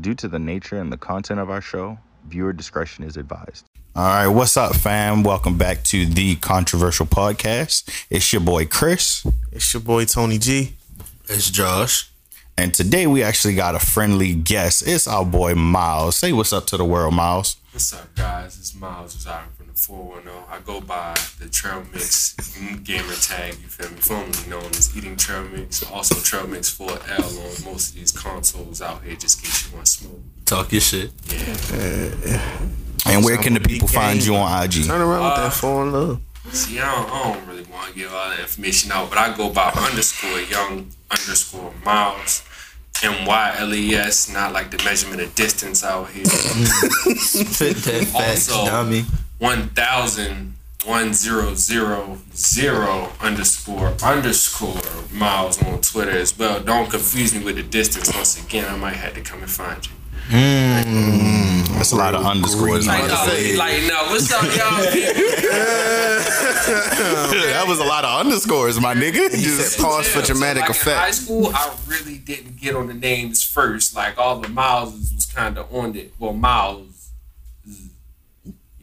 Due to the nature and the content of our show, viewer discretion is advised. All right, what's up, fam? Welcome back to the Controversial Podcast. It's your boy Chris, It's your boy Tony G. It's Josh. and today we actually got a friendly guest. It's our boy Myles. Say what's up to the world, Myles. What's up, guys? It's Myles residing from the 410. I go by the Trail Mix gamer tag, you feel me? Formerly known as Eating Trail Mix. Also, Trail Mix 4L on most of these consoles out here, just in case you want to smoke. Talk your shit. Yeah. And where can the people find you on IG? Turn around with Uh, that phone love. See, I don't, I don't really want to give all that information out, but I go by underscore young underscore myles. M Y L E S, not like the measurement of distance out here. Fit that facts, Also- dummy. One thousand one zero zero zero underscore underscore myles on Twitter as well. Don't confuse me with the distance. Once again, I might have to come and find you. Mm. That's a lot of underscores. Like, uh, no, like no, what's up, y'all? that was a lot of underscores, my nigga. He said pause for Yeah, so, dramatic effect. In high school, I really didn't get on the names first. Like all the Miles was kind of on it. Well, Myles,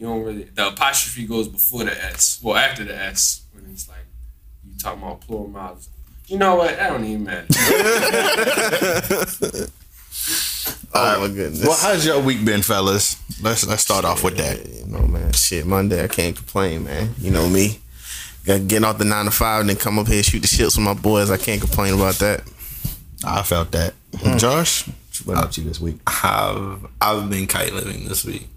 you don't really. The apostrophe goes before the S. Well, after the S when it's like you talking about plural Miles. You know what? That don't even matter. Oh my goodness. Well, how's your week been, fellas? Let's let's start off with that. You know, man. Shit, Monday I can't complain, man. You know me. Got getting off the nine to five and then come up here and shoot the shits with my boys. I can't complain about that. I felt that. Hmm. Josh, what about you this week? I've I've been kite living this week.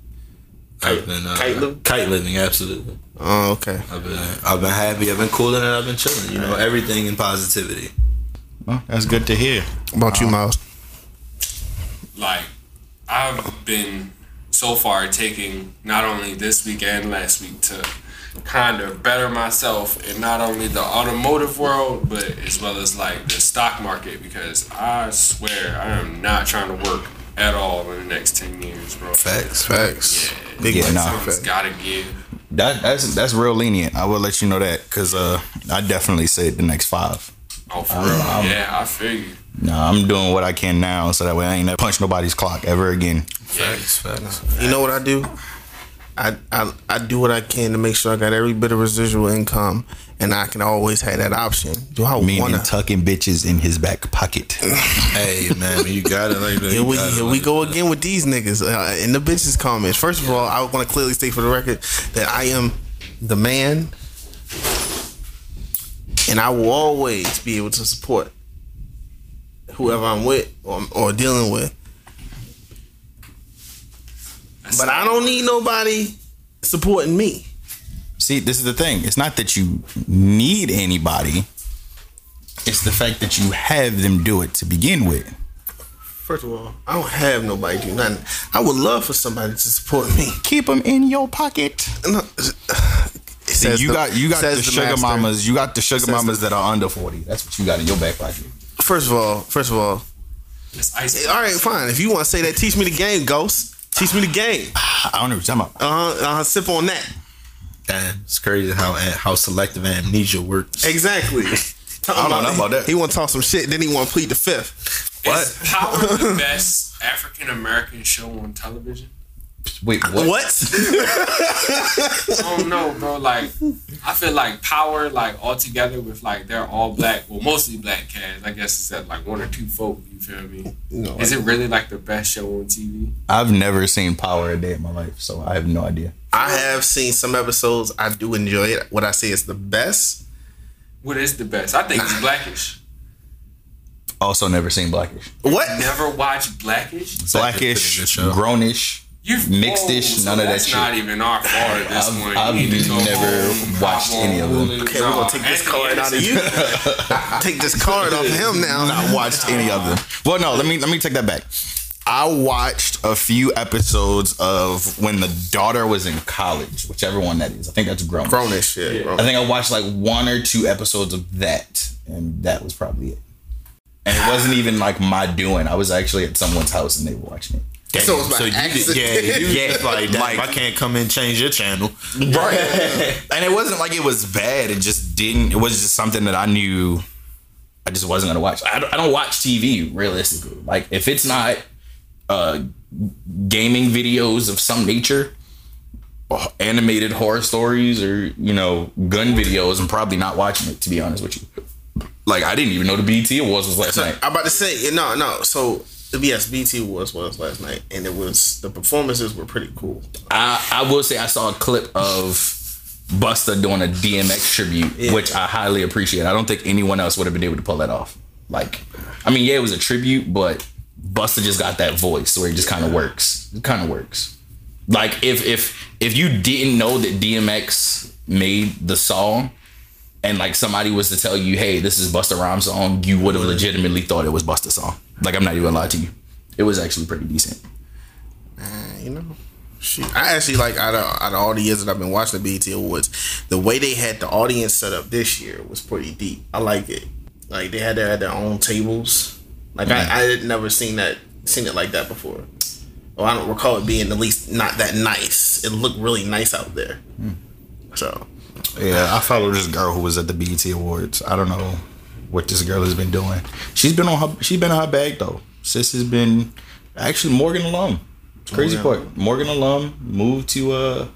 I've been uh, kite living? Kite living, absolutely. Oh, okay. I've been I've been happy. I've been cooling and I've been chilling. You know, everything in positivity. Well, that's good to hear. About you, Myles? like I've been so far taking not only this week and last week to kind of better myself in not only the automotive world but as well as like the stock market because I swear I am not trying to work at all in the next 10 years bro Facts. Facts. Yeah. Big Yeah, facts. nah. Something's gotta give That that's that's real lenient. I will let you know that because uh, I definitely said the next five. oh for real yeah I feel you No, I'm doing what I can now, so that way I ain't never punch nobody's clock ever again. Facts. Facts. You know what I do? I, I I do what I can to make sure I got every bit of residual income, and I can always have that option. Do I Meaning want to? tucking bitches in his back pocket. Hey man, you got it like that. Here we got it here we go that. again with these niggas uh, in the bitches comments. First of all, I want to clearly state for the record that I am the man, and I will always be able to support whoever I'm with or, or dealing with. But I don't need nobody supporting me. See, this is the thing. It's not that you need anybody. It's the fact that you have them do it to begin with. First of all, I don't have nobody do nothing. I would love for somebody to support me. Keep them in your pocket. No, See, you the- got you got the, says sugar master. mamas. You got the sugar Says mamas the- that are under forty. That's what you got in your back pocket. First of all, first of all, ice all right, fine. If you want to say that, teach me the game, Ghost. Teach me the game. I don't know what you're talking about. Uh huh. Uh, sip on that. Damn, it's crazy how how selective amnesia works. Exactly. I don't know about that. He want to talk some shit, then he want to plead the fifth. Is Power the best African American show on television? Wait, what? What? I don't know, bro. Like, I feel like Power, like all together with like they're all black, well, mostly black cast. I guess it's at like one or two folk. You feel me? No, Is it really like the best show on TV? I've never seen Power a day in my life, so I have no idea. I have seen some episodes. I do enjoy it. What I say is the best. What is the best? I think it's Blackish. Also, never seen Blackish. What? Never watched Blackish. Blackish, good show. grownish. You've mixed dish, none of that that's shit. not even our fault at this I've- point. I've You need to go never home, watched any of them. Hulu. Okay, we're gonna take this card out of you. take this card off him now. Not watched any of them. Well, no, let me let me take that back. I watched a few episodes of when the daughter was in college, whichever one that is. I think that's grown. Grownish, yeah. Yeah. grown. I think I watched like one or two episodes of that, and that was probably it. And it wasn't even like my doing. I was actually at someone's house and they were watching it. So it's by So you, accident. yeah, you Yeah, just like that. like- I can't come in and change your channel. Right. and it wasn't like it was bad. It just didn't. It was just something that I knew I just wasn't gonna watch. I don't, I don't watch TV realistically. Like if it's not uh, gaming videos of some nature, animated horror stories, or you know gun videos, I'm probably not watching it. To be honest with you. Like I didn't even know the BET Awards was last So, night. I'm about to say no, no. So yes, BET was was last night, and it was the performances were pretty cool. I, I will say I saw a clip of Busta doing a DMX tribute, which I highly appreciate. I don't think anyone else would have been able to pull that off. Like, I mean, yeah, it was a tribute, but Busta just got that voice where it just kind of works. It kind of works. Like if if if you didn't know that DMX made the song, and like somebody was to tell you, "Hey, this is Busta Rhymes song," you would have mm-hmm. legitimately thought it was Busta song. Like I'm not even gonna lie to you, it was actually pretty decent. You know, shoot. I actually like out of out of all the years that I've been watching the BET Awards, the way they had the audience set up this year was pretty deep. I like it. Like they had their their own tables. Like I mm-hmm. I had never seen that seen it like that before. Well, I don't recall it being at least not that nice. It looked really nice out there. Hmm. So Yeah, I followed this girl who was at the BET Awards. I don't know what this girl has been doing. She's been on her. She's been on her bag though. Sis has been actually Morgan alum. Crazy part. Morgan alum moved to uh,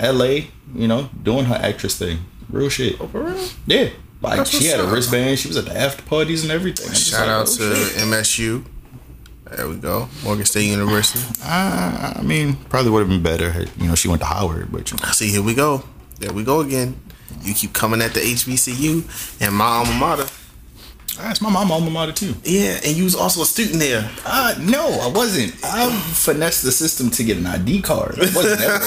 L.A. You know, doing her actress thing. Real shit. for real. Yeah, like That's she had a wristband, She was at the after parties and everything. Shout like, out oh, to shit. MSU. There we go. Morgan State University. I, I mean, probably would have been better. had, You know, she went to Howard, but you know. See, here we go. There we go again. You keep coming at the HBCU and my alma mater. That's my mom alma mater too. Yeah, and you was also a student there. Uh, no, I wasn't. I finessed the system to get an ID card. I wasn't ever.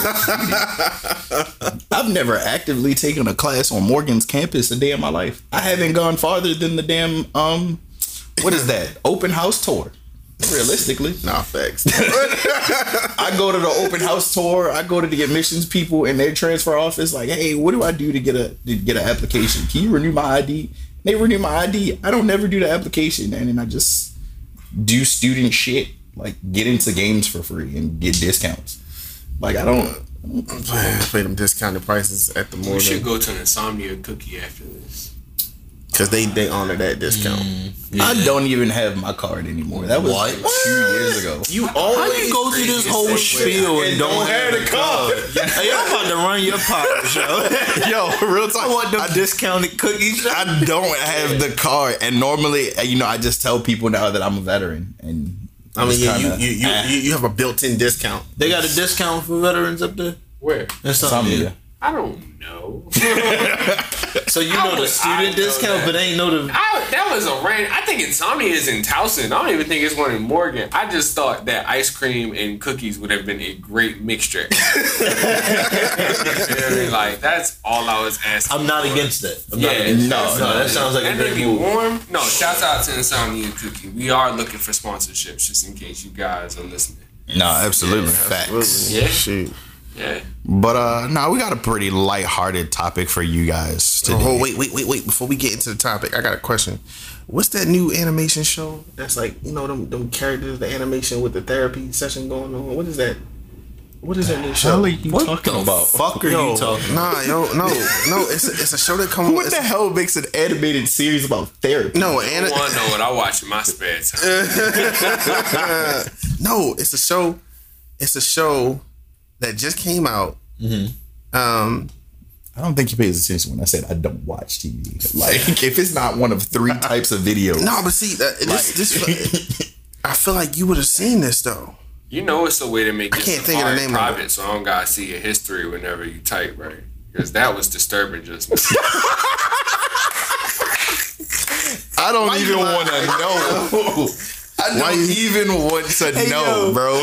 I've never actively taken a class on Morgan's campus a day in my life. I haven't gone farther than the damn um, what is that? Open house tour. Realistically, Nah, facts. I go to the open house tour. I go to the admissions people in their transfer office. Like, hey, what do I do to get a to get an application? Can you renew my ID? They renew my ID. I don't never do the application, and then I just do student shit, like get into games for free and get discounts. Like I don't. Pay them discounted prices at the We should go to an insomnia cookie after this. Because they they honor that discount. I don't even have my card anymore. That was What? like two years ago. You How always you go through this whole spiel and don't have the card? Hey, I'm about to run your pockets, yo. Yo, real talk. I want them discounted cookies. I don't have the card, and normally, uh, you know, I just tell people now that I'm a veteran, and I mean, yeah, you, kinda, you, you, you, you have a built-in discount. They got a discount for veterans up there. Where? That's some something. Yeah. I don't know. So you How know the student discount, that? but ain't know the. I, that was a rain. I think Insomnia is in Towson. I don't even think it's one in Morgan. I just thought that ice cream and cookies would have been a great mixture. You know what I mean? Like that's all I was asking. I'm not for. against that. I'm Yeah, not against no, that. no, that sounds like a That great be move. warm. No, shouts out to Insomnia and Cookie. We are looking for sponsorships just in case you guys are listening. No, absolutely, facts. Yeah. Shoot. Yeah. But uh, no, we got a pretty light-hearted topic for you guys today. Oh, wait, wait, wait, wait. Before we get into the topic, I got a question. What's that new animation show? That's like you know them them characters, the animation with the therapy session going on. What is that? What is that new show? Hell are you What talking the about? fuck are Yo, you talking? About? Nah, yo, no, no. It's a, it's a show that comes. What the hell makes an animated series about therapy? No, I and want to know what I watch in my spare time. no, it's a show. It's a show that just came out. Mm-hmm. Um, I don't think he pays attention when I said I don't watch TV. Like, if it's not one of three types of videos, no, but see, that, this, this, I feel like you would have seen this though. You know it's a way to make I this can't think of the part name of private, so I don't gotta see your history whenever you type, right? Because that was disturbing just now. I don't Why even want to know. I don't even want to know, yo. bro.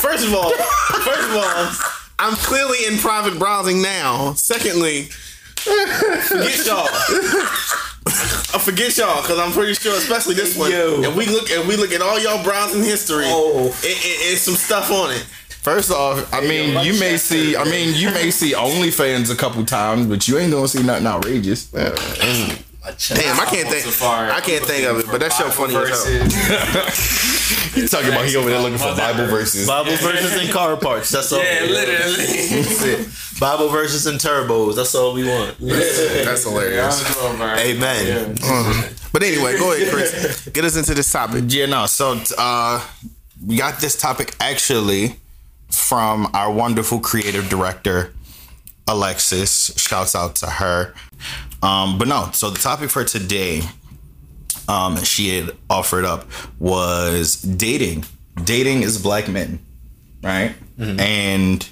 First of all, first of all, I'm clearly in private browsing now. Secondly, forget y'all. I forget y'all because I'm pretty sure, especially this one. Yo. If we look, if we look at all y'all browsing history, Oh. it, it, it's some stuff on it. First off, I mean, like you may see, I mean, you may see OnlyFans a couple times, but you ain't gonna see nothing outrageous. Damn, I can't think. I can't think of it, but that show funny as hell. Versus- He's talking about he over there looking for Bible verses. Bible verses and car parts. That's all. Yeah, literally. That's it. Bible verses and turbos. That's all we want. That's hilarious. Amen. But anyway, go ahead, Chris. Get us into this topic. Yeah, no. So uh, we got this topic actually from our wonderful creative director, Alexis. Shouts out to her. Um, but no, so the topic for today, um, she had offered up was dating. Dating is black men, right? And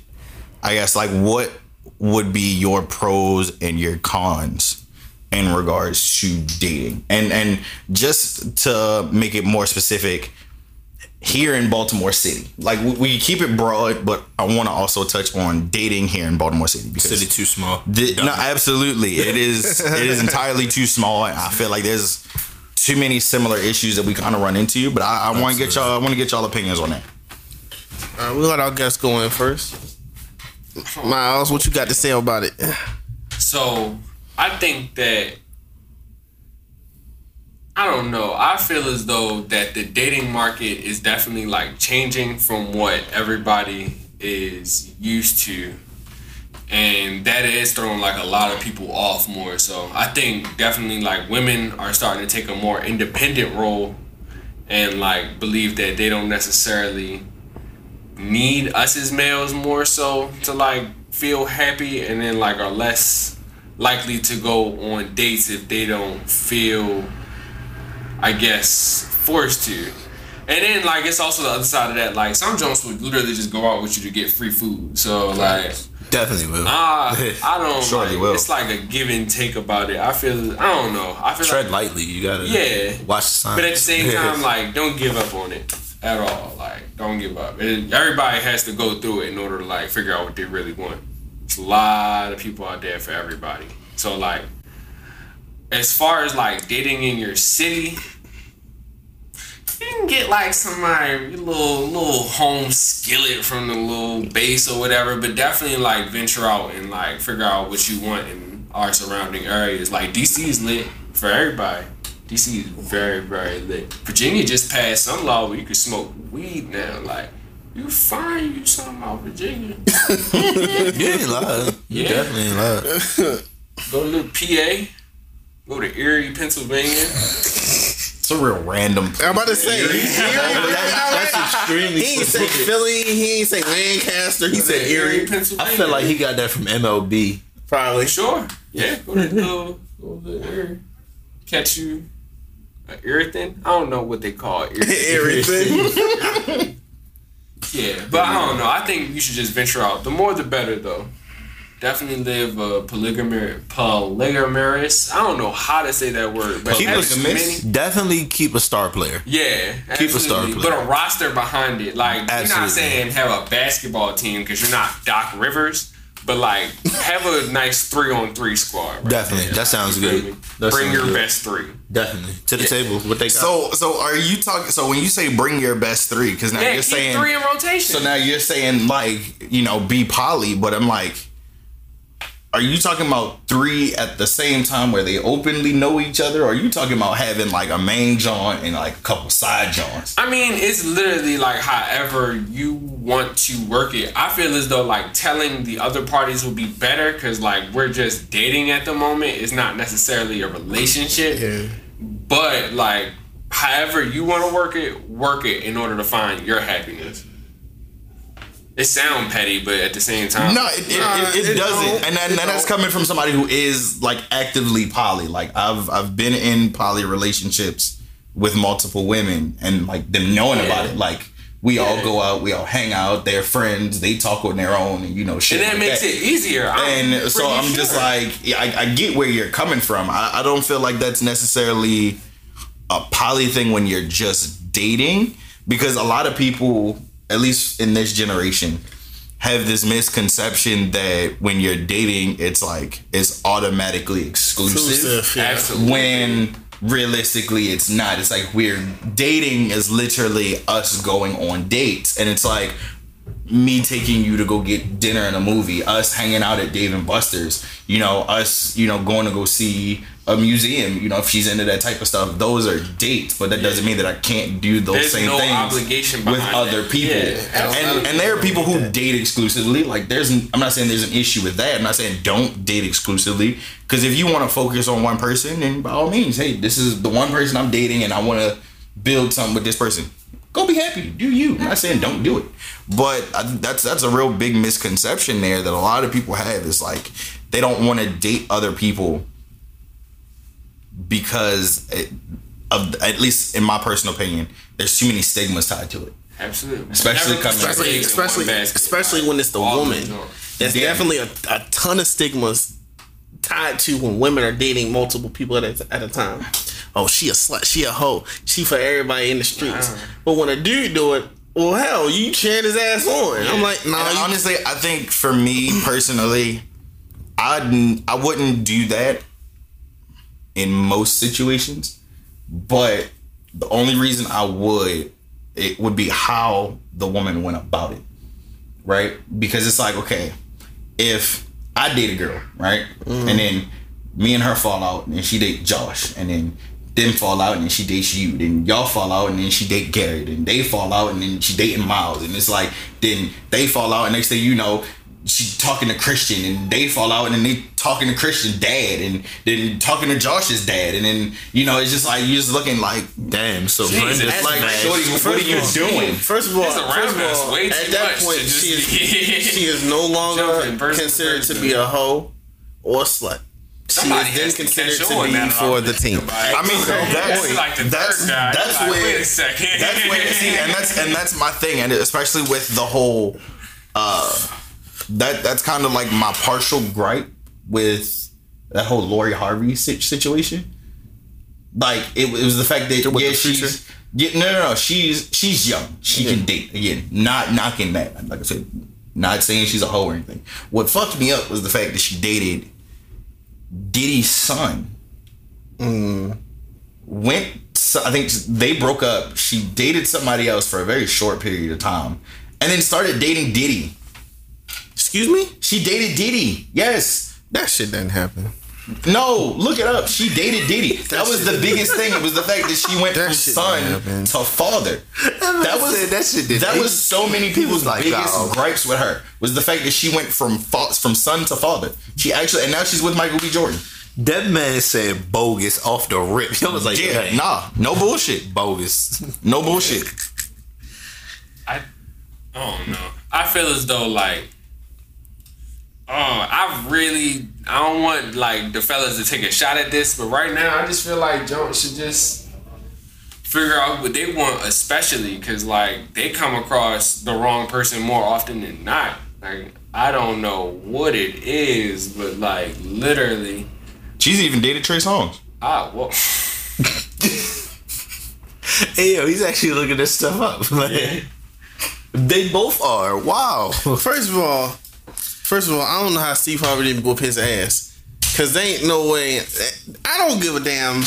I guess like what would be your pros and your cons in regards to dating? And and just to make it more specific, here in Baltimore City, like we, we keep it broad, but I want to also touch on dating here in Baltimore City because City too small. the- no, absolutely, it is. It is entirely too small. I feel like there's too many similar issues that we kind of run into. But I, I want to get y'all. I want to get y'all opinions on that. Uh, we'll let our guests go in first. Myles, what you got to say about it? So I think that I don't know. I feel as though that the dating market is definitely like changing from what everybody is used to. And that is throwing like a lot of people off more. So I think definitely like women are starting to take a more independent role and like believe that they don't necessarily need us as males more so to like feel happy and then like are less likely to go on dates if they don't feel I guess forced to. And then like it's also the other side of that, like some Jones would literally just go out with you to get free food. So like Definitely will. ah I don't Surely like, will. it's like a give and take about it. I feel I don't know. I feel Tread like lightly. You gotta Yeah. watch the signs. but at the same time, like, don't give up on it at all. Like, don't give up. It, everybody has to go through it in order to like figure out what they really want. It's a lot of people out there for everybody. So like, as far as like dating in your city, can get like somebody little little home skillet from the little base or whatever, but definitely like venture out and like figure out what you want in our surrounding areas. Like DC is lit for everybody. DC is very very lit. Virginia just passed some law where you can smoke weed now. Like you fine, you talking about Virginia? you ain't lying. You Yeah. definitely ain't lying. Go to little PA. Go to Erie, Pennsylvania. It's a real random. I'm about to say. That's extremely He ain't say. Philly. He ain't say Lancaster. He said Erie. Pennsylvania. I feel like he got that from MLB. Probably. Sure. Yeah. Go to little, go to Erie. Catch you. Uh, everything. I don't know what they call it. Everything. Yeah, but I don't know. I think you should just venture out. The more, the better, though. Definitely live uh, a polygamous. Polygamous. I don't know how to say that word, but Keep a many- Definitely keep a star player. Yeah, Keep a star player. But a roster behind it. Like you're not Absolutely. saying have a basketball team because you're not Doc Rivers, but like have a nice three on three squad. Right Definitely. there. That sounds You good. That Bring sounds your good. best three. Definitely to the table. What they got. So so are you talking? So when you say bring your best three, because now Yeah, you're keep saying three in rotation. So now you're saying like you know be poly, but I'm like, are you talking about three at the same time where they openly know each other? Or are you talking about having like a main joint and like a couple side joints? I mean, it's literally like however you want to work it. I feel as though like telling the other parties would be better because like we're just dating at the moment. It's not necessarily a relationship. Yeah. But like however you want to work it, work it in order to find your happiness. It sound petty, but at the same time, No, it, it, it, it doesn't, and, that, and that's coming from somebody who is like actively poly. Like I've I've been in poly relationships with multiple women, and like them knowing about it. Like we all go out, we all hang out, they're friends, they talk on their own, and you know shit. and that like makes that. it easier. I'm and so I'm just like, I, I get where you're coming from. I, I don't feel like that's necessarily a poly thing when you're just dating, because a lot of people, at least in this generation, have this misconception that when you're dating, it's like it's automatically exclusive. Exclusive, yeah. absolutely. When realistically it's not. It's like we're dating is literally us going on dates, and it's like me taking you to go get dinner and a movie, us hanging out at Dave and Buster's, you know, us, you know, going to go see a museum, you know, if she's into that type of stuff, those are dates, but that doesn't mean that I can't do those There's same no things obligation with other that. people. Yeah, and and there are people who date exclusively. Like there's I'm not saying there's an issue with that. I'm not saying don't date exclusively because if you want to focus on one person, then by all means, hey, this is the one person I'm dating and I want to build something with this person. Go be happy. Do you. I'm not saying don't do it. But I, that's that's a real big misconception there that a lot of people have is like they don't want to date other people because it, of at least in my personal opinion, there's too many stigmas tied to it. Absolutely. Especially coming- especially eggs in one especially basket. especially when it's the woman. There's Yeah. definitely a, a ton of stigmas tied to when women are dating multiple people at a, at a time. Oh, she a slut, she a hoe, she for everybody in the streets. Uh-huh. But when a dude do it, well, hell, you cheering his ass on. I'm like, nah, And you, honestly, I think for me personally, I'd I wouldn't do that in most situations, but the only reason I would it would be how the woman went about it, right? Because it's like okay, if I date a girl, right, and mm. then me and her fall out, and she date Josh, and then them fall out, and then she dates you, then y'all fall out, and then she date Garrett, and they fall out, and then she dating Myles, and it's like then they fall out, and next thing you know. She talking to Christian and they fall out and then they talking to Christian dad and then talking to Josh's dad and then you know it's just like you're just looking like Damn, so Jesus. Brenda's That's like mad. shorty, what are you doing? First of all, It's around first of all way at that much point, she is she is no longer person to considered to be a hoe or slut. She Somebody is then has to considered to be for the team. I mean, that's That's like the that's third guy. that's Like, where wait a second. that's where see, and that's and that's my thing, and especially with the whole, uh, that that's kind of like my partial gripe with that whole Lori Harvey situation. Like it, it was the fact that With yeah, she's yeah, no, no, no, she's she's young, she can date again, not knocking that. Like I said, not saying she's a hoe or anything. What fucked me up was the fact that she dated Diddy's son mm. went so I think they broke up. She dated somebody else for a very short period of time and then started dating Diddy. Excuse me? She dated Diddy. Yes. That shit didn't happen. No, look it up. She dated Diddy. That was the biggest thing. It was the fact that she went That from son didn't to father. That was that shit did. that was so many people's like, biggest oh. gripes with her was the fact that she went from fa- from son to father. She actually and now she's with Michael B. Jordan. That man said bogus off the rip. He was like, Yeah, yeah, nah, no bullshit, bogus. no bullshit. I oh no. I feel as though like oh I really I don't want like the fellas to take a shot at this, but right now I just feel like Jones should just figure out what they want, especially because like they come across the wrong person more often than not. Like I don't know what it is, but like literally, She's even dated Trey Songz. Ah, I well. Hey, yo, he's actually looking this stuff up. Like, They both are. Wow. First of all, first of all, I don't know how Steve Harvey didn't whoop his ass. Cause there ain't no way. I don't give a damn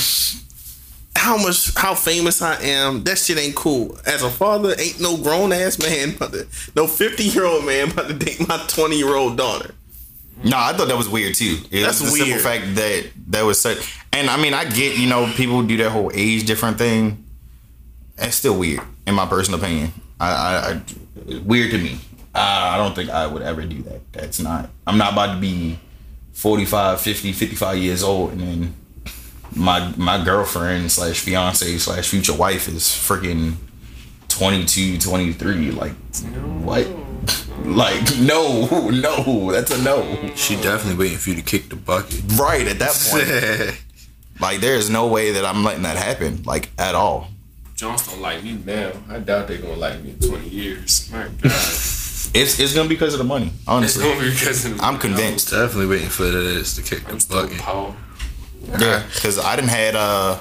how much how famous I am. That shit ain't cool. As a father, ain't no grown ass man, to, no fifty year old man about to date my twenty year old daughter. No, I thought that was weird too. It That's was the simple weird. fact that that was such. And I mean, I get you know people do that whole age different thing. It's still weird, in my personal opinion. I, I, I weird to me. I, I don't think I would ever do that. That's not. I'm not about to be 45, 50, 55 years old, and then my my girlfriend slash fiance slash future wife is freaking 22, 23. Like what? Like no, no, that's a no. She definitely waiting for you to kick the bucket. Right at that point, like there is no way that I'm letting that happen, like at all. Jones don't like me now. I doubt they're gonna like me in twenty years. My God, it's It's it's gonna be because of the money, honestly. gonna be because of the I'm convinced. definitely waiting for this to kick the I'm still bucket. Paul. Yeah, because I didn't had uh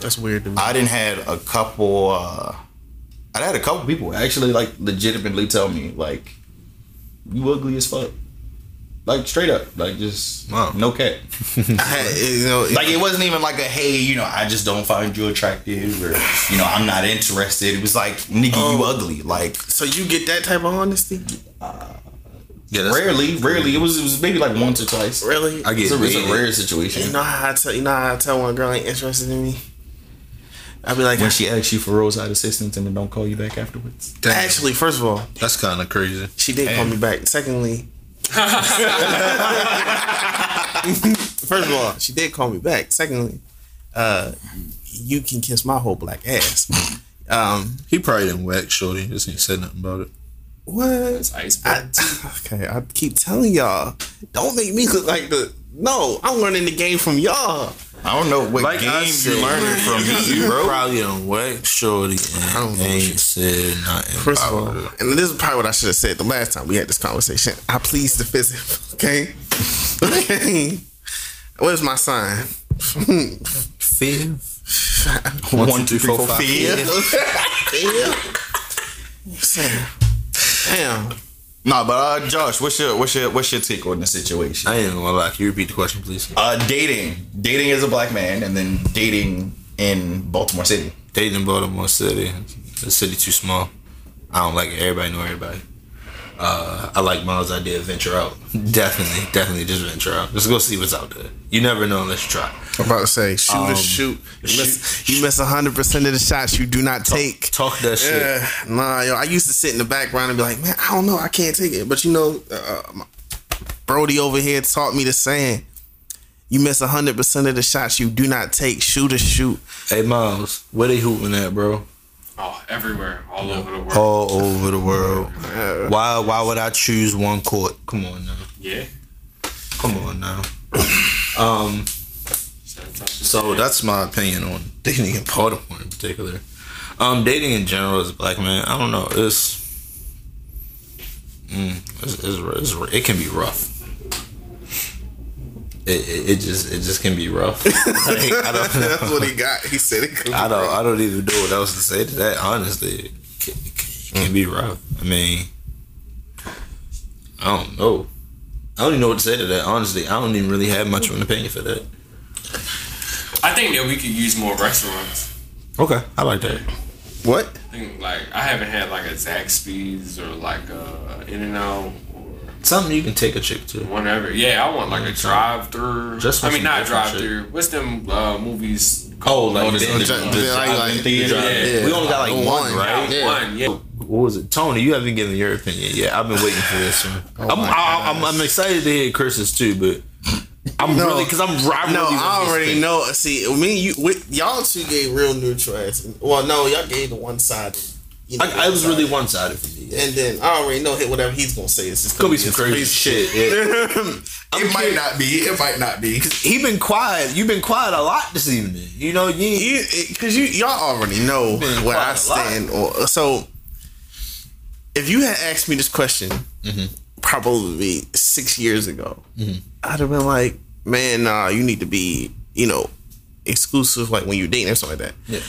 That's weird to me. I didn't had a couple uh I had a couple people actually like legitimately tell me like you ugly as fuck. Like straight up, like just Wow. no cat. I you know, Like it wasn't even like a hey, you know, I just don't find you attractive or you know, I'm not interested. It was like nigga, you Oh. ugly. Like so you get that type of honesty? Uh, yeah, that's, rarely, rarely. It was it was maybe like once or twice. Really? I get It's a, it's a rare situation. You know how I tell you know how I tell when a girl ain't interested in me? I'd be like, when she asks you for roadside assistance and then don't call you back afterwards. Damn, actually, first of all, that's kind of crazy. she did call me back. Secondly, first of all, she did call me back. Secondly, uh, you can kiss my whole black ass. Um, He probably didn't whack Shorty. Just ain't said nothing about it. what? It's iceberg. I, okay, I keep telling y'all, don't make me look like the. No, I'm learning the game from y'all. I don't know what Like game said, you're learning from you me, bro. probably done whack Shorty I don't know ain't said nothing First of all, it. and this is probably what I should have said the last time we had this conversation. I please the physics, okay? Okay. Where's my sign? Fifth. One, two, three, four, five. Damn. Nah, but uh, Josh, what's your what's your what's your take on the situation? I ain't gonna lie. Can you repeat the question, please? Uh, dating, dating as a black man, and then dating in Baltimore City. Dating in Baltimore City. The city too small. I don't like it. Everybody know everybody. Uh, I like Myles' idea of venture out. Definitely, definitely just venture out. Just go see what's out there. You never know unless you try. I'm about to say, shoot Um, or shoot. You miss, you miss 100% of the shots you do not take. Talk that shit. Yeah, nah, yo, I used to sit in the background and be like, man, I don't know, I can't take it. But you know, uh, Brody over here taught me the saying: you miss hundred percent of the shots you do not take. Shoot or shoot. Hey Myles, where they hooting at, bro? Oh, everywhere, all over the world. All over the world. Why? Why would I choose one court? Come on now. Yeah. Come on now. Um. So that's my opinion on dating in Baltimore in particular. Um, dating in general as a black man, I don't know. It's, mm, it's, it's, it's it can be rough. It, it, it just it just can be rough. Like, I don't know. That's what he got. He said it. could be I don't. rough. I don't even know what else to say to that. Honestly, it can, it can be rough. I mean, I don't know. I don't even know what to say to that. Honestly, I don't even really have much of an opinion for that. I think that we could use more restaurants. Okay, I like that. What? I think like I haven't had like a Zaxby's or like a In and Out or Something you can take a chick to. whatever. Yeah, I want like a drive through. Just I mean, not drive through. What's them uh, movies? Oh, like the- the, the. We only got like one, One, right? yeah. One, yeah. What was it, Tony? You haven't given your opinion yet. I've been waiting for this one. I'm, I, I'm, I'm excited to hear Chris's too, but I'm No. really because I'm. I No, really I already this know. See, me, you, with, y'all two gave real neutral answers. Well, no, y'all gave the one sided. You know, I, I was really one-sided. one sided for me. Yeah. And then I already know hit whatever he's gonna say. It's just Could be some crazy shit. Yeah. It might not be. It might not be. he been quiet. You've been quiet a lot this evening. You know, you because you, y'all already know where I quite a lot. stand. Or, so, if you had asked me this question, Mm-hmm. probably six years ago, I'd have been like, "Man, nah, you need to be, you know, exclusive, like when you're dating or something like that." Yeah.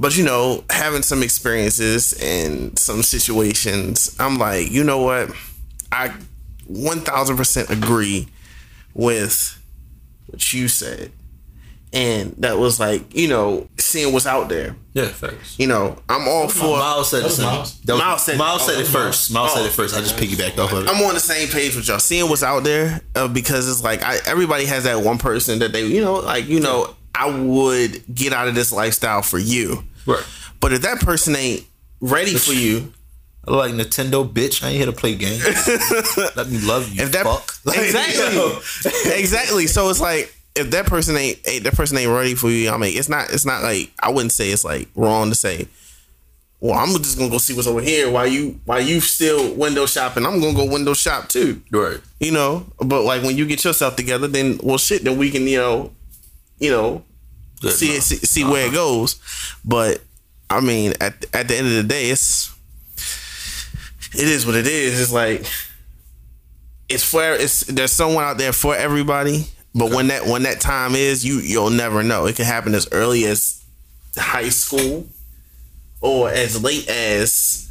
But you know, having some experiences and some situations, I'm like, you know what? I 1000% agree with what you said. And that was like, you know, seeing what's out there. yeah, thanks. You know, I'm all for. Myles said it. was Myles. That was- Myles said- Myles oh, said it first. Myles said Oh. it first. I just piggybacked off of it. I'm on the same page with y'all. Seeing what's out there uh, because it's like I, everybody has that one person that they, you know, like you know, I would get out of this lifestyle for you. Right. But if that person ain't ready for you, like Nintendo, bitch. I ain't here to play games. Let me love you. if that fuck. Like, exactly, yo. exactly. So it's like if that person ain't, ain't that person ain't ready for you. I mean, it's not. It's not like I wouldn't say it's like wrong to say. Well, I'm just gonna go see what's over here. While you while you still window shopping, I'm gonna go window shop too. Right. You know, but like when you get yourself together, then well, shit, then we can you know, you know, Good, see no. see, see where it goes. But I mean, at at the end of the day, it's it is what it is. It's like it's for it's there's someone out there for everybody. But when that when that time is, you you'll never know. It can happen as early as high school, or as late as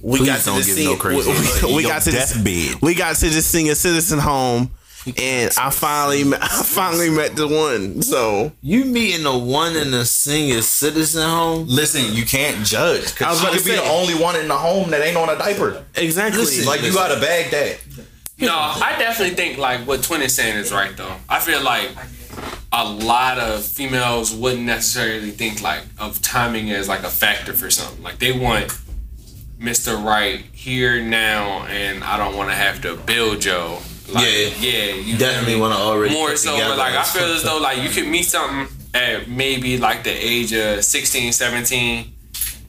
we Please got to give senior, no crazy we, we, we got to deathbed. we got to the senior citizen home, and I finally met, I finally met the one. So You meeting the one in the senior citizen home? Listen, you can't judge I was because she about could to be the only one in the home that ain't on a diaper. exactly, Listen, Like you gotta bag that. No, I definitely think like what Twin is saying is right though. I feel like a lot of females wouldn't necessarily think like of timing as like a factor for something. Like they want Mr. Right here now, and I don't want to have to build Joe. Like, Yeah. yeah, you Definitely want to already more so. But like I feel as though like you could meet something at maybe like the age of 16, 17.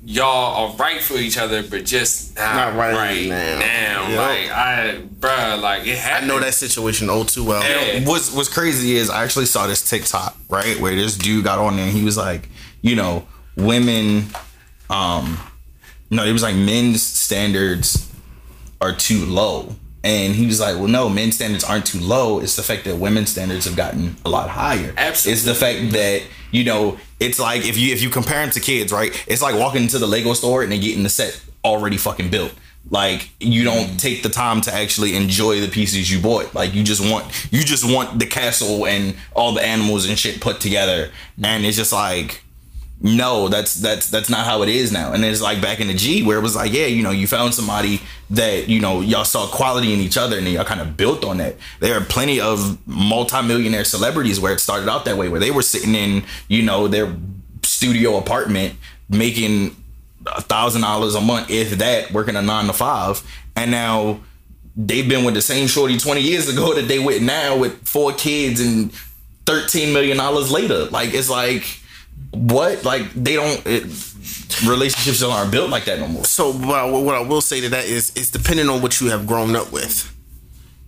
Y'all are right for each other, but just not, Not right right, now. now. Yep. Like I, bruh, like it I know that situation oh too well. Yeah. What's What's crazy is I actually saw this TikTok right where this dude got on there and he was like, you know, women, um, no, it was like men's standards are too low. And he was like, well, no, men's standards aren't too low. It's the fact that women's standards have gotten a lot higher. Absolutely. It's the fact that, you know, it's like if you if you compare them to kids, right? It's like walking into the Lego store and they getting the set already fucking built. Like you don't take the time to actually enjoy the pieces you bought. Like you just want you just want the castle and all the animals and shit put together. And it's just like no, that's that's that's not how it is now. And it's like back in the G where it was like, yeah, you know, you found somebody that, you know, y'all saw quality in each other and y'all kind of built on that. There are plenty of multimillionaire celebrities where it started out that way, where they were sitting in, you know, their studio apartment making a thousand dollars a month, if that, working a nine to five. And now they've been with the same shorty 20 years ago that they with now with four kids and 13 million dollars later. Like it's like what? Like they don't it, relationships aren't built like that no more. So what I, what I will say to that is it's depending on what you have grown up with.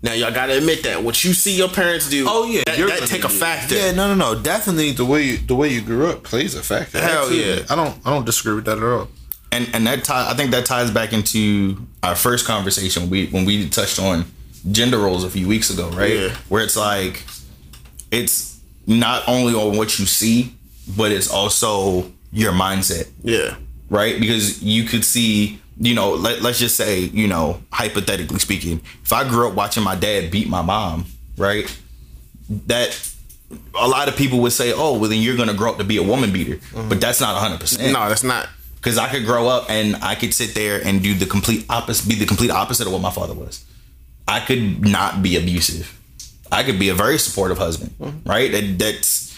Now y'all gotta admit that what you see your parents do. Oh yeah, that, you're that gonna take a do- factor. Yeah, no, no, no. Definitely the way you, the way you grew up plays a factor. Hell Absolutely. yeah. I don't I don't disagree with that at all. And and that tie, I think that ties back into our first conversation we when we touched on gender roles a few weeks ago, right? Yeah. Where it's like it's not only on what you see, but it's also your mindset. Yeah. right? Because you could see, you know, let, let's just say, you know, hypothetically speaking, if I grew up watching my dad beat my mom, right? That a lot of people would say, oh, well, then you're going to grow up to be a woman beater. Mm-hmm. But that's not 100%. No, that's not. Because I could grow up and I could sit there and do the complete opposite, be the complete opposite of what my father was. I could not be abusive. I could be a very supportive husband, mm-hmm. right? That, that's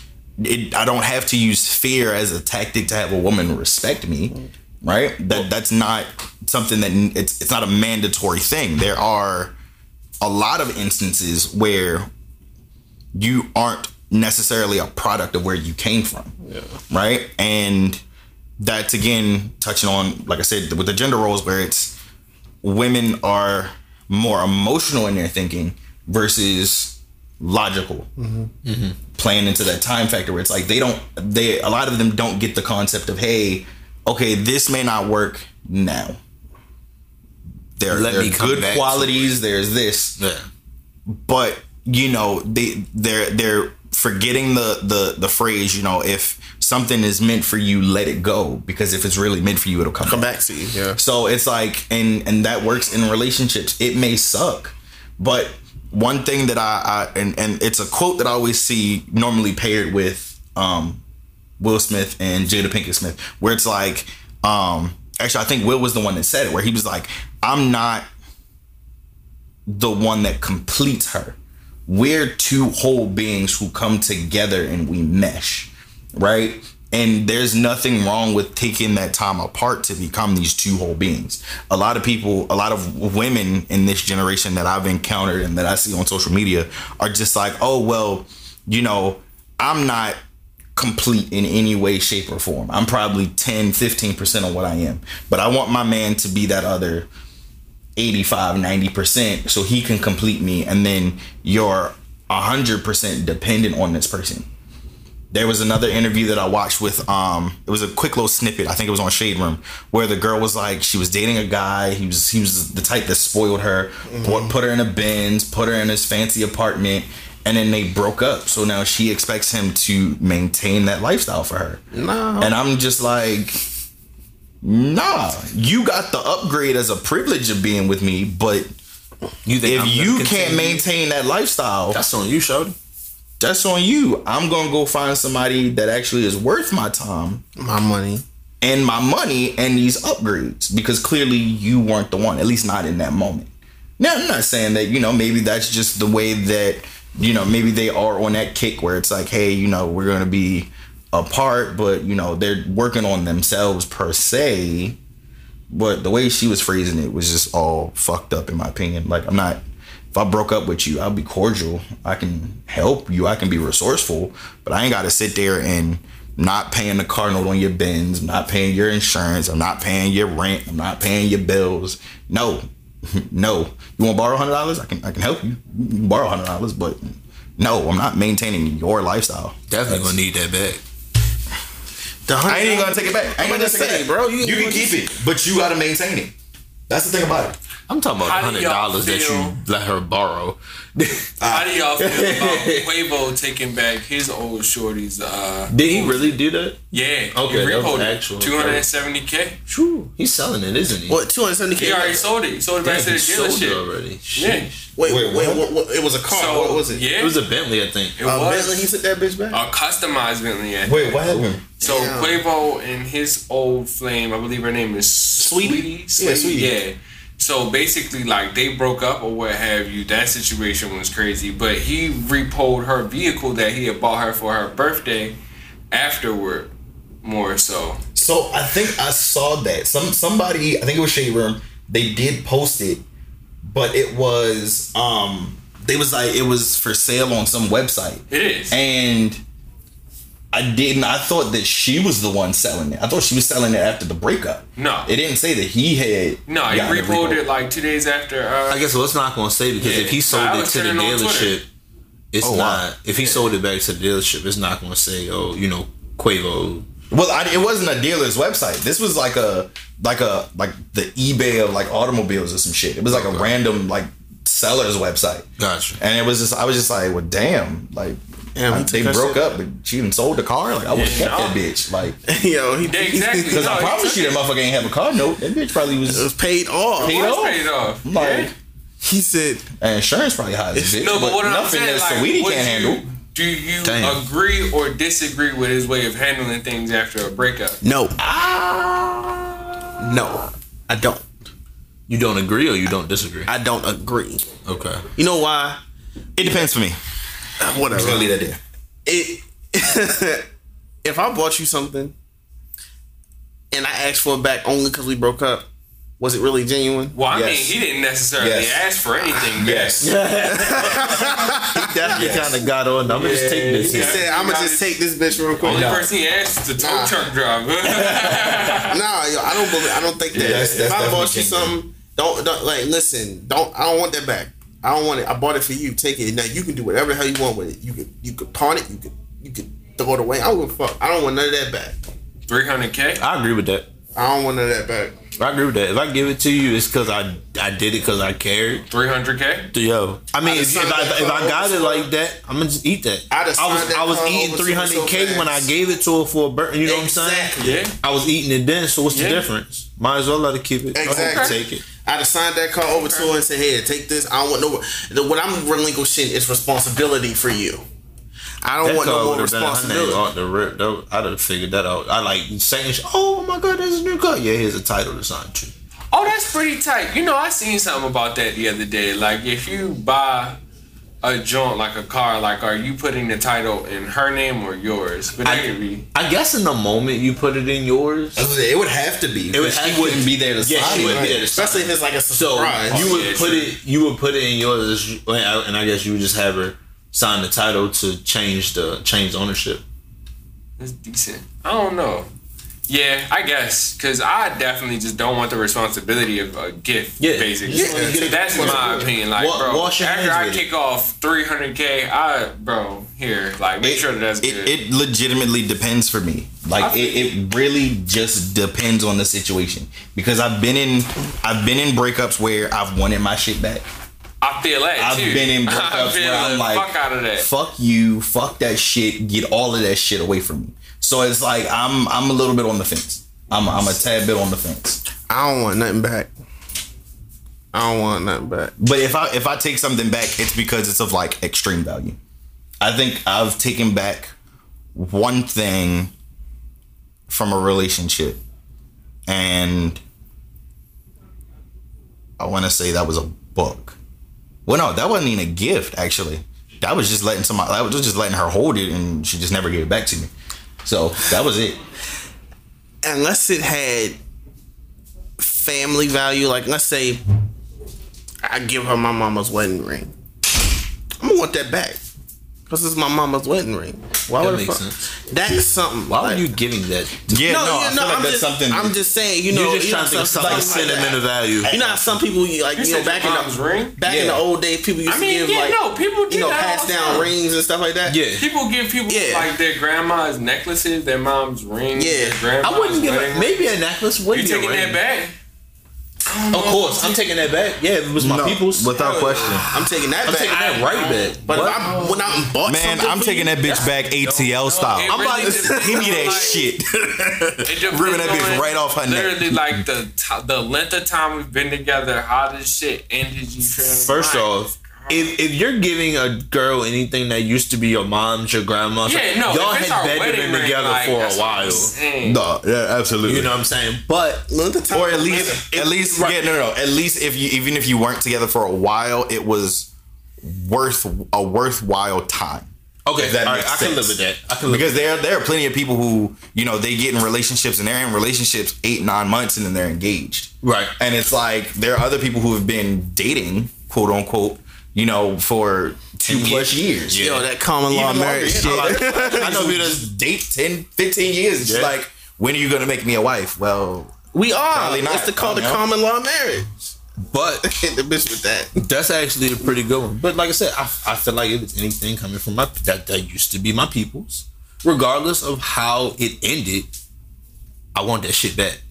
it, I don't have to use fear as a tactic to have a woman respect me, right? That that's not something that it's it's not a mandatory thing. There are a lot of instances where you aren't necessarily a product of where you came from, right? And that's again touching on, like I said, with the gender roles where it's women are more emotional in their thinking versus logical playing into that time factor where it's like they don't they a lot of them don't get the concept of hey okay this may not work now there, Let there are good qualities there's this Yeah. but you know they they're they're forgetting the the the phrase you know if something is meant for you let it go because if it's really meant for you it'll come, Come back. back to you. Yeah. So it's like, and and that works in relationships. It may suck, but one thing that I, I and and it's a quote that I always see normally paired with um, Will Smith and Jada Pinkett Smith, where it's like, um, actually I think Will was the one that said it, where he was like, I'm not the one that completes her. We're two whole beings who come together and we mesh, right? And there's nothing wrong with taking that time apart to become these two whole beings. A lot of people, a lot of women in this generation that I've encountered and that I see on social media are just like, oh, well, you know, I'm not complete in any way, shape, or form. I'm probably 10, 15% of what I am. But I want my man to be that other 85 90% so he can complete me and then you're 100% dependent on this person there was another interview that i watched with um it was a quick little snippet. I think it was on shade room where the girl was like she was dating a guy. He was he was the type that spoiled her put, put her in a benz put her in his fancy apartment and then they broke up. So now she expects him to maintain that lifestyle for her. No. and i'm just like Nah, you got the upgrade as a privilege of being with me, but You think if I'm you can't maintain that lifestyle, That's on you, Shorty. That's on you. I'm gonna go find somebody that actually is worth my time My money. and my money and these upgrades because clearly you weren't the one, at least not in that moment. Now, I'm not saying that, you know, maybe that's just the way that, you know, maybe they are on that kick where it's like, hey, you know, we're going to be apart, but, you know, they're working on themselves per se. But the way she was phrasing it was just all fucked up, in my opinion. Like, I'm not, if I broke up with you, I'll be cordial. I can help you, I can be resourceful, but I ain't got to sit there and not paying the car note on your Benz, I'm not paying your insurance, I'm not paying your rent, I'm not paying your bills. No, no. You want to borrow hundred dollars? I can I can help you. You can borrow hundred dollars, but no, I'm not maintaining your lifestyle. Definitely gonna need that back. The I ain't even gonna take it back. I ain't I'm gonna about to take it say, bro, you- You, can keep it, but you gotta maintain it. That's the thing about it. I'm talking about the hundred dollars that you let her borrow. How do y'all feel about Quavo taking back his old shorties? Uh, Did he really do that? yeah, Okay, he that repoed actual. two hundred and seventy k. True. He's selling it, isn't he? What, 270K? He already sold it. He sold it back Damn, to he the sold it dealership. already. Yeah. Sheesh. Wait, Wait, wait, what? what? what- it was a car. So what was it? Yeah, It was a Bentley, I think. it Uh, was Bentley, he took that bitch back? a customized Bentley. Yeah. Wait, what happened? So Damn. Quavo and his old flame, I believe her name is Saweetie. Yeah, Saweetie. Yeah. So basically, like they broke up or what have you. That situation was crazy. But he repoed her vehicle that he had bought her for her birthday afterward. More so. So I think I saw that some somebody I think it was Shade Room. They did post it, but it was um they was like it was for sale on some website, It is. and I didn't. I thought that she was the one selling it. I thought she was selling it after the breakup. No. it didn't say that he had. no, he gotten repoed it like two days after. Uh, I guess what's not gonna say because Yeah. if he sold it to the turning on Twitter. dealership, it's Oh, wow. not. If he sold it back to the dealership, it's not gonna say, oh, you know, Quavo. Well, I, it wasn't a dealer's website. This was like a like a like the eBay of like automobiles or some shit. It was like a random like seller's website. Gotcha. And it was just, I was just like, well, damn, like, Damn, I- he they broke up, but she even sold the car. Like, I would have Yeah, kept that bitch. Like, Yo, he, Yeah, exactly. because No, I he promise you, that motherfucker ain't have a car note. That bitch probably It was was paid off. paid Of course off. paid off. Like, Yeah. He said, and insurance probably high as bitch. No, but what I'm nothing saying, that like, Saweetie can't you, handle. do you Damn. agree or disagree with his way of handling things after a breakup? no, Ah. no, I don't. You don't agree or you don't disagree? I don't agree. Okay. You know why? It depends for me. Whatever. Just gonna leave that there. it if I bought you something and I asked for it back only because we broke up, was it really genuine? Well, I Yes. mean, he didn't necessarily Yes. ask for anything. Yes. He definitely Yes. Kind of got on. I'm gonna just take this. He Yeah. said, "I'm gonna just take this bitch real quick." Only Nah, person he asked is the tow Nah. truck driver. nah, yo, I don't believe. I don't think that. that's- that's if I bought you something, don't, don't like listen. Don't. I don't want that back. I don't want it. I bought it for you. Take it. Now you can do whatever the hell you want with it. You could you could pawn it. You could you could throw it away. I don't give a fuck. I don't want none of that back. 300K? I agree with that. I don't want none of that back. I agree with that. If I give it to you, it's because I I did it because I cared. 300K? Yo, I mean, I'd if, if I if I got it like that, I'm gonna just eat that. I'd I was that I was eating over to her 300k when I gave it to her for a birthday. You know what I'm saying? Yeah. I was eating it then, so what's Yeah. the difference? Might as well let her keep it. Go ahead, Exactly. take it. I'd have signed that car over to her and said, "Hey, take this. I don't want no. the- What I'm relinquishing is responsibility for you. I don't That want no more would have been her name responsibility." off the rip. Though I'd have figured that out. I like saying, "Oh my god, there's a new car." Yeah, here's a title to sign to. Oh, that's pretty tight. You know, I seen something about that the other day. Like, if you buy a joint like a car, like, are you putting the title in her name or yours? But I- be. I guess in the moment you put it in yours. It would have to be. It would, she to, wouldn't be there to Yeah, sign she it. wouldn't be there Especially if it's like a surprise. So surprise. you would yeah, put true. it, you would put it in yours, and I guess you would just have her sign the title to change the change ownership. That's decent. I don't know. Yeah, I guess because I definitely just don't want the responsibility of a gift. Yeah. basically. Yeah, you get a That's my opinion. Like, Wa- bro, wash your after hands I with it. kick off 300k, I bro here like make sure that that's good. It, it legitimately depends for me. Like it, it really just depends on the situation because I've been in I've been in breakups where I've wanted my shit back. I feel that I've too. been in breakups where I'm like, fuck out of that. fuck you, fuck that shit, get all of that shit away from me. So it's like I'm I'm a little bit on the fence. I'm I'm a tad bit on the fence. I don't want nothing back. I don't want nothing back. But if I if I take something back, it's because it's of like extreme value. I think I've taken back one thing from a relationship, and I want to say that was a book. Well, no, that wasn't even a gift. Actually, that was just letting somebody. I was just letting her hold it, and she just never gave it back to me. So that was it. Unless it had family value, like let's say I give her my mama's wedding ring. I'm gonna want that back. Cause it's my mama's wedding ring. Why That would the makes sense. That's something. Why like- are you giving that? Yeah, no, No, I yeah, feel no, like I'm that's just, something. I'm just saying, you know, You're just you trying know, to think something something like sentimental that. value. You know, how some people you like, You you know, back in mom's the ring? back in the old days, people used I to give yeah, like, no, people you know, pass down time. rings and stuff like that. Yeah. People give people Yeah. like their grandma's necklaces, their mom's rings, Yeah. their grandma's I wouldn't give wedding it. Maybe a necklace wouldn't be a taking that back? Of course, I'm taking that back. Yeah, it was my No, people's. without question. I'm taking that back. I'm back. taking that right back. But What? if I went out and bought Man, I'm taking that bitch back ATL It style. I'm about to- Give me that like, shit. It depends Ripping that bitch on right off her neck. Literally, like the t- the length of time we've been together, how this shit ended you. First off, if, if you're giving a girl anything that used to be your mom's, your grandma's, yeah, no, y'all if had better wedding been ring, together like, for a while. No, yeah, absolutely. You know what I'm saying? But Look at the time. or at least, at least, yeah, no, no. At least if you, even if you weren't together for a while, it was worth a worthwhile time. okay, If that all right, I can sense. live with that. I can live with that. Because there, there are plenty of people who, you know, they get in relationships and they're in relationships eight, nine months and then they're engaged. Right. And it's like there are other people who have been dating, quote unquote, you know, for two plus years. Yeah. know that common law Even marriage shit. I know people just date 10, 15 years. It's Yeah. like, when are you going to make me a wife? Well, We are. It's the called the I don't know. common law marriage. But the bitch with that. that's actually a pretty good one. But like I said, I, I feel like if it's anything coming from my that that used to be my people's, regardless of how it ended, I want that shit back.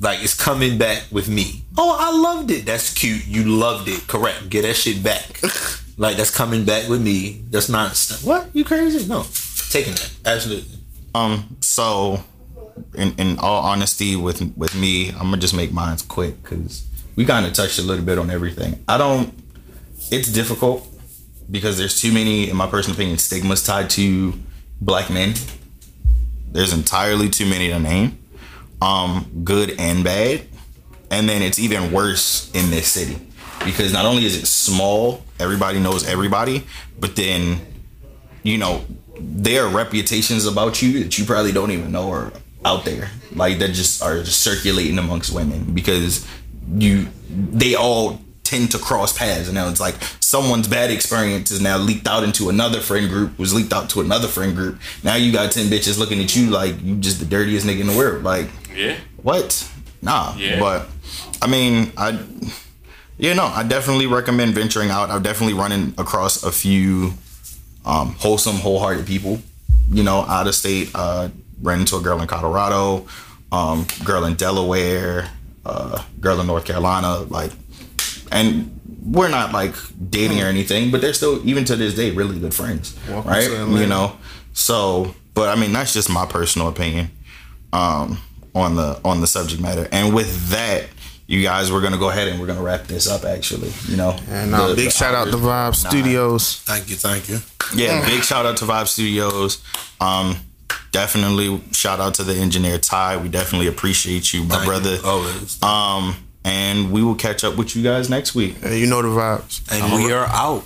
Like it's coming back with me. Oh, I loved it. That's cute. You loved it. Correct. Get that shit back. like that's coming back with me. That's not what you crazy. No, taking that absolutely. Um. So, in in all honesty, with with me, I'm gonna just make mine quick because we kind of touched a little bit on everything. I don't. It's difficult because there's too many, in my personal opinion, stigmas tied to black men. There's entirely too many to name, um, good and bad, and then it's even worse in this city. Because not only is it small, everybody knows everybody, but then you know, there are reputations about you that you probably don't even know are out there. Like that just are just circulating amongst women. Because you they all tend to cross paths. And now it's like someone's bad experience is now leaked out into another friend group was leaked out to another friend group. Now you got 10 bitches looking at you like you just the dirtiest nigga in the world. Like Yeah. what? Nah. Yeah. But I mean, I yeah, no, I definitely recommend venturing out. I've definitely running across a few um, wholesome, wholehearted people. You know, out of state. Uh, ran into a girl in Colorado, um, girl in Delaware, uh, girl in North Carolina. Like, and we're not like dating or anything, but they're still even to this day really good friends, Welcome right? You know, so. But I mean, that's just my personal opinion um, on the on the subject matter. And with that, you guys, we're gonna go ahead and we're gonna wrap this up. Actually, you know, And uh, The- big the shout out to hours- Vibe Studios. Thank you. Thank you. Yeah, big shout out to Vibe Studios. Um, definitely shout out to the engineer Ty. We definitely appreciate you, my Thank brother. you. Always. Um, and we will catch up with you guys next week. Uh, you know the vibes. And we are out.